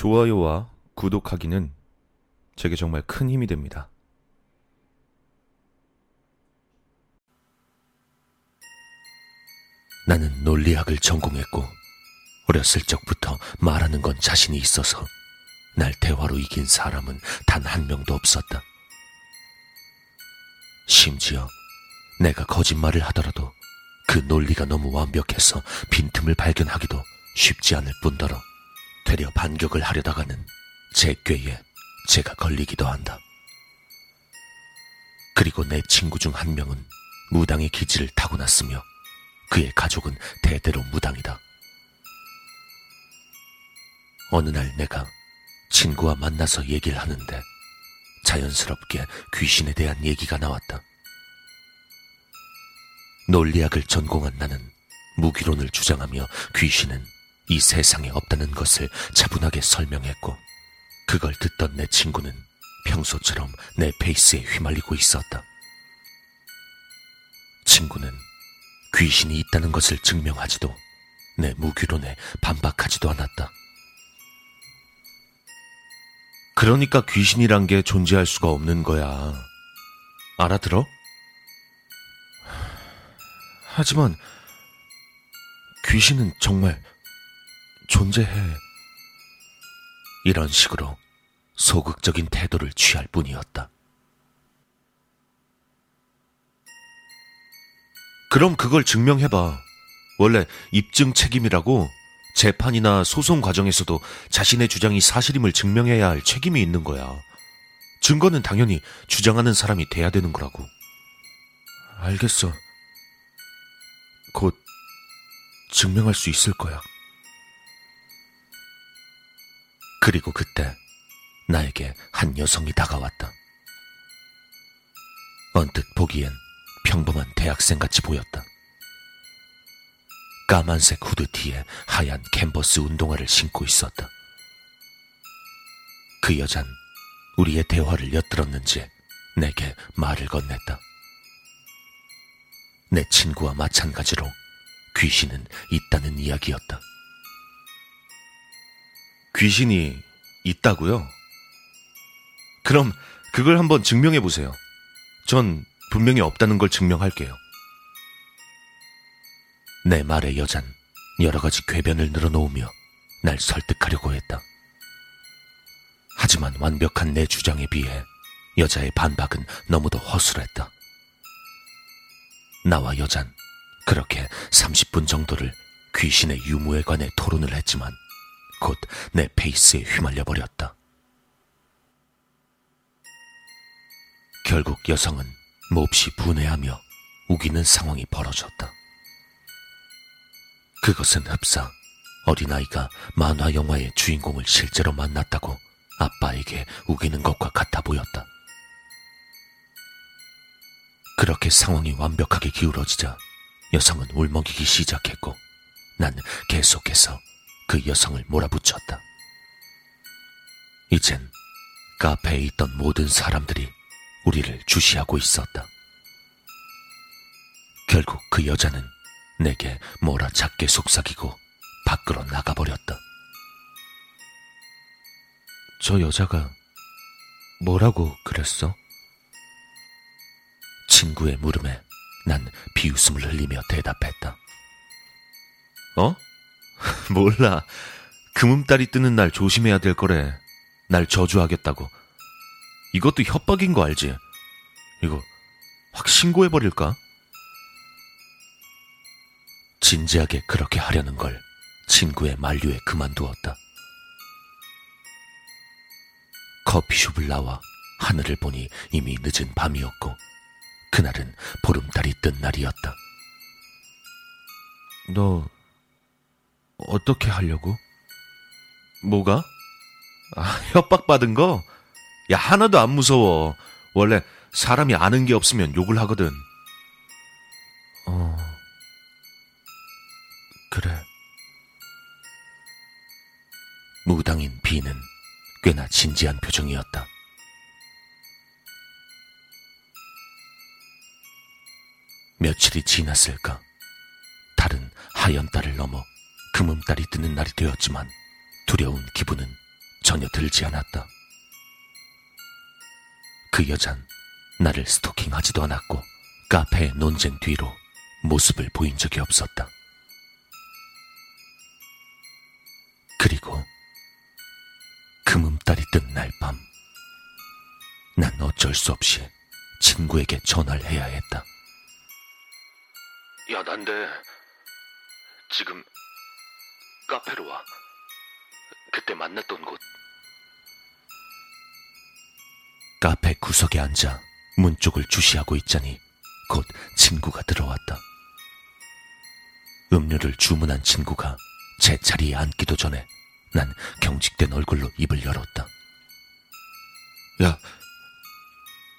좋아요와 구독하기는 제게 정말 큰 힘이 됩니다. 나는 논리학을 전공했고 어렸을 적부터 말하는 건 자신이 있어서 날 대화로 이긴 사람은 단 한 명도 없었다. 심지어 내가 거짓말을 하더라도 그 논리가 너무 완벽해서 빈틈을 발견하기도 쉽지 않을 뿐더러 되려 반격을 하려다가는 제 꾀에 제가 걸리기도 한다. 그리고 내 친구 중 한 명은 무당의 기질을 타고났으며 그의 가족은 대대로 무당이다. 어느 날 내가 친구와 만나서 얘기를 하는데 자연스럽게 귀신에 대한 얘기가 나왔다. 논리학을 전공한 나는 무기론을 주장하며 귀신은 이 세상에 없다는 것을 차분하게 설명했고 그걸 듣던 내 친구는 평소처럼 내 페이스에 휘말리고 있었다. 친구는 귀신이 있다는 것을 증명하지도 내 무기론에 반박하지도 않았다. 그러니까 귀신이란 게 존재할 수가 없는 거야. 알아들어? 하지만 귀신은 정말 존재해. 이런 식으로 소극적인 태도를 취할 뿐이었다. 그럼 그걸 증명해봐. 원래 입증 책임이라고 재판이나 소송 과정에서도 자신의 주장이 사실임을 증명해야 할 책임이 있는 거야. 증거는 당연히 주장하는 사람이 돼야 되는 거라고. 알겠어. 곧 증명할 수 있을 거야. 그리고 그때 나에게 한 여성이 다가왔다. 언뜻 보기엔 평범한 대학생 같이 보였다. 까만색 후드티에 하얀 캔버스 운동화를 신고 있었다. 그 여잔 우리의 대화를 엿들었는지 내게 말을 건넸다. 내 친구와 마찬가지로 귀신은 있다는 이야기였다. 귀신이 있다고요? 그럼 그걸 한번 증명해 보세요. 전 분명히 없다는 걸 증명할게요. 내 말에 여잔 여러 가지 궤변을 늘어놓으며 날 설득하려고 했다. 하지만 완벽한 내 주장에 비해 여자의 반박은 너무도 허술했다. 나와 여잔 그렇게 30분 정도를 귀신의 유무에 관해 토론을 했지만 곧 내 페이스에 휘말려 버렸다. 결국 여성은 몹시 분해하며 우기는 상황이 벌어졌다. 그것은 흡사 어린아이가 만화 영화의 주인공을 실제로 만났다고 아빠에게 우기는 것과 같아 보였다. 그렇게 상황이 완벽하게 기울어지자 여성은 울먹이기 시작했고 난 계속해서 그 여성을 몰아붙였다. 이젠 카페에 있던 모든 사람들이 우리를 주시하고 있었다. 결국 그 여자는 내게 몰아잡게 속삭이고 밖으로 나가버렸다. 저 여자가 뭐라고 그랬어? 친구의 물음에 난 비웃음을 흘리며 대답했다. 어? 몰라. 금음달이 뜨는 날 조심해야 될 거래. 날 저주하겠다고. 이것도 협박인 거 알지? 이거 확 신고해버릴까? 진지하게 그렇게 하려는 걸 친구의 만류에 그만두었다. 커피숍을 나와 하늘을 보니 이미 늦은 밤이었고 그날은 보름달이 뜬 날이었다. 너 어떻게 하려고? 뭐가? 아, 협박받은 거? 야, 하나도 안 무서워. 원래 사람이 아는 게 없으면 욕을 하거든. 어, 그래. 무당인 비는 꽤나 진지한 표정이었다. 며칠이 지났을까? 달은 하얀 달을 넘어 금음달이 뜨는 날이 되었지만 두려운 기분은 전혀 들지 않았다. 그 여잔 나를 스토킹하지도 않았고 카페의 논쟁 뒤로 모습을 보인 적이 없었다. 그리고 금음달이 뜬 날 밤, 난 어쩔 수 없이 친구에게 전화를 해야 했다. 야, 난데 지금 카페로 와. 그때 만났던 곳. 카페 구석에 앉아 문 쪽을 주시하고 있자니 곧 친구가 들어왔다. 음료를 주문한 친구가 제 자리에 앉기도 전에 난 경직된 얼굴로 입을 열었다. 야,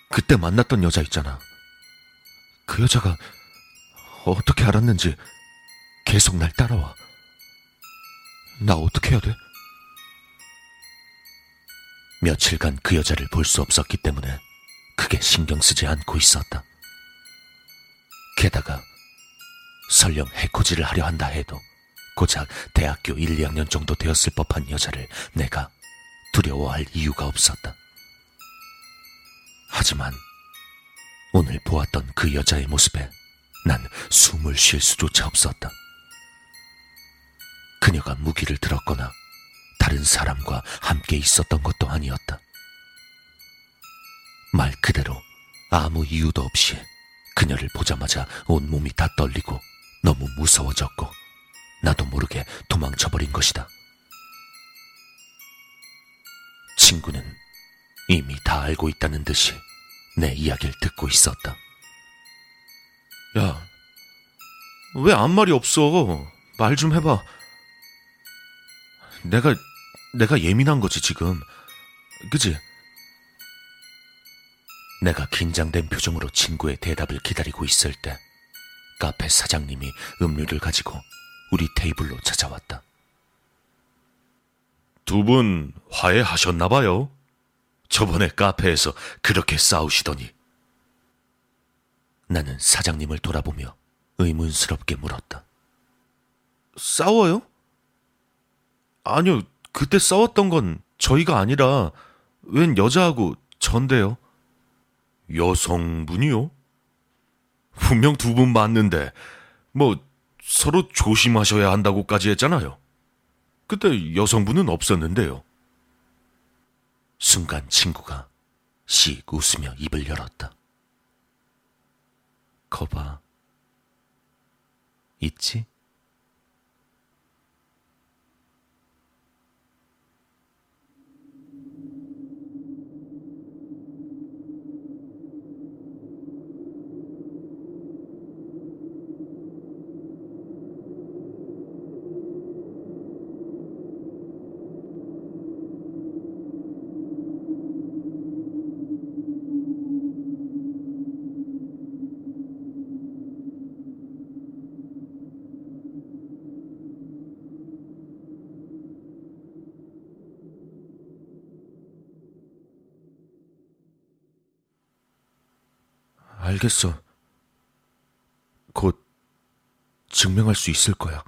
그때 만났던 여자 있잖아. 그 여자가 어떻게 알았는지 계속 날 따라와. 나 어떻게 해야 돼? 며칠간 그 여자를 볼 수 없었기 때문에 크게 신경 쓰지 않고 있었다. 게다가 설령 해코지를 하려 한다 해도 고작 대학교 1, 2학년 정도 되었을 법한 여자를 내가 두려워할 이유가 없었다. 하지만 오늘 보았던 그 여자의 모습에 난 숨을 쉴 수조차 없었다. 그녀가 무기를 들었거나 다른 사람과 함께 있었던 것도 아니었다. 말 그대로 아무 이유도 없이 그녀를 보자마자 온몸이 다 떨리고 너무 무서워졌고 나도 모르게 도망쳐버린 것이다. 친구는 이미 다 알고 있다는 듯이 내 이야기를 듣고 있었다. 야, 왜 아무 말이 없어? 말 좀 해봐. 내가, 내가 예민한 거지, 지금. 그지? 내가 긴장된 표정으로 친구의 대답을 기다리고 있을 때 카페 사장님이 음료를 가지고 우리 테이블로 찾아왔다. 두 분 화해하셨나 봐요. 저번에 카페에서 그렇게 싸우시더니. 나는 사장님을 돌아보며 의문스럽게 물었다. 싸워요? 아니요, 그때 싸웠던 건 저희가 아니라 웬 여자하고 전데요. 여성분이요? 분명 두 분 맞는데 뭐 서로 조심하셔야 한다고까지 했잖아요. 그때 여성분은 없었는데요. 순간 친구가 씩 웃으며 입을 열었다. 거봐. 있지? 알겠어. 곧 증명할 수 있을 거야.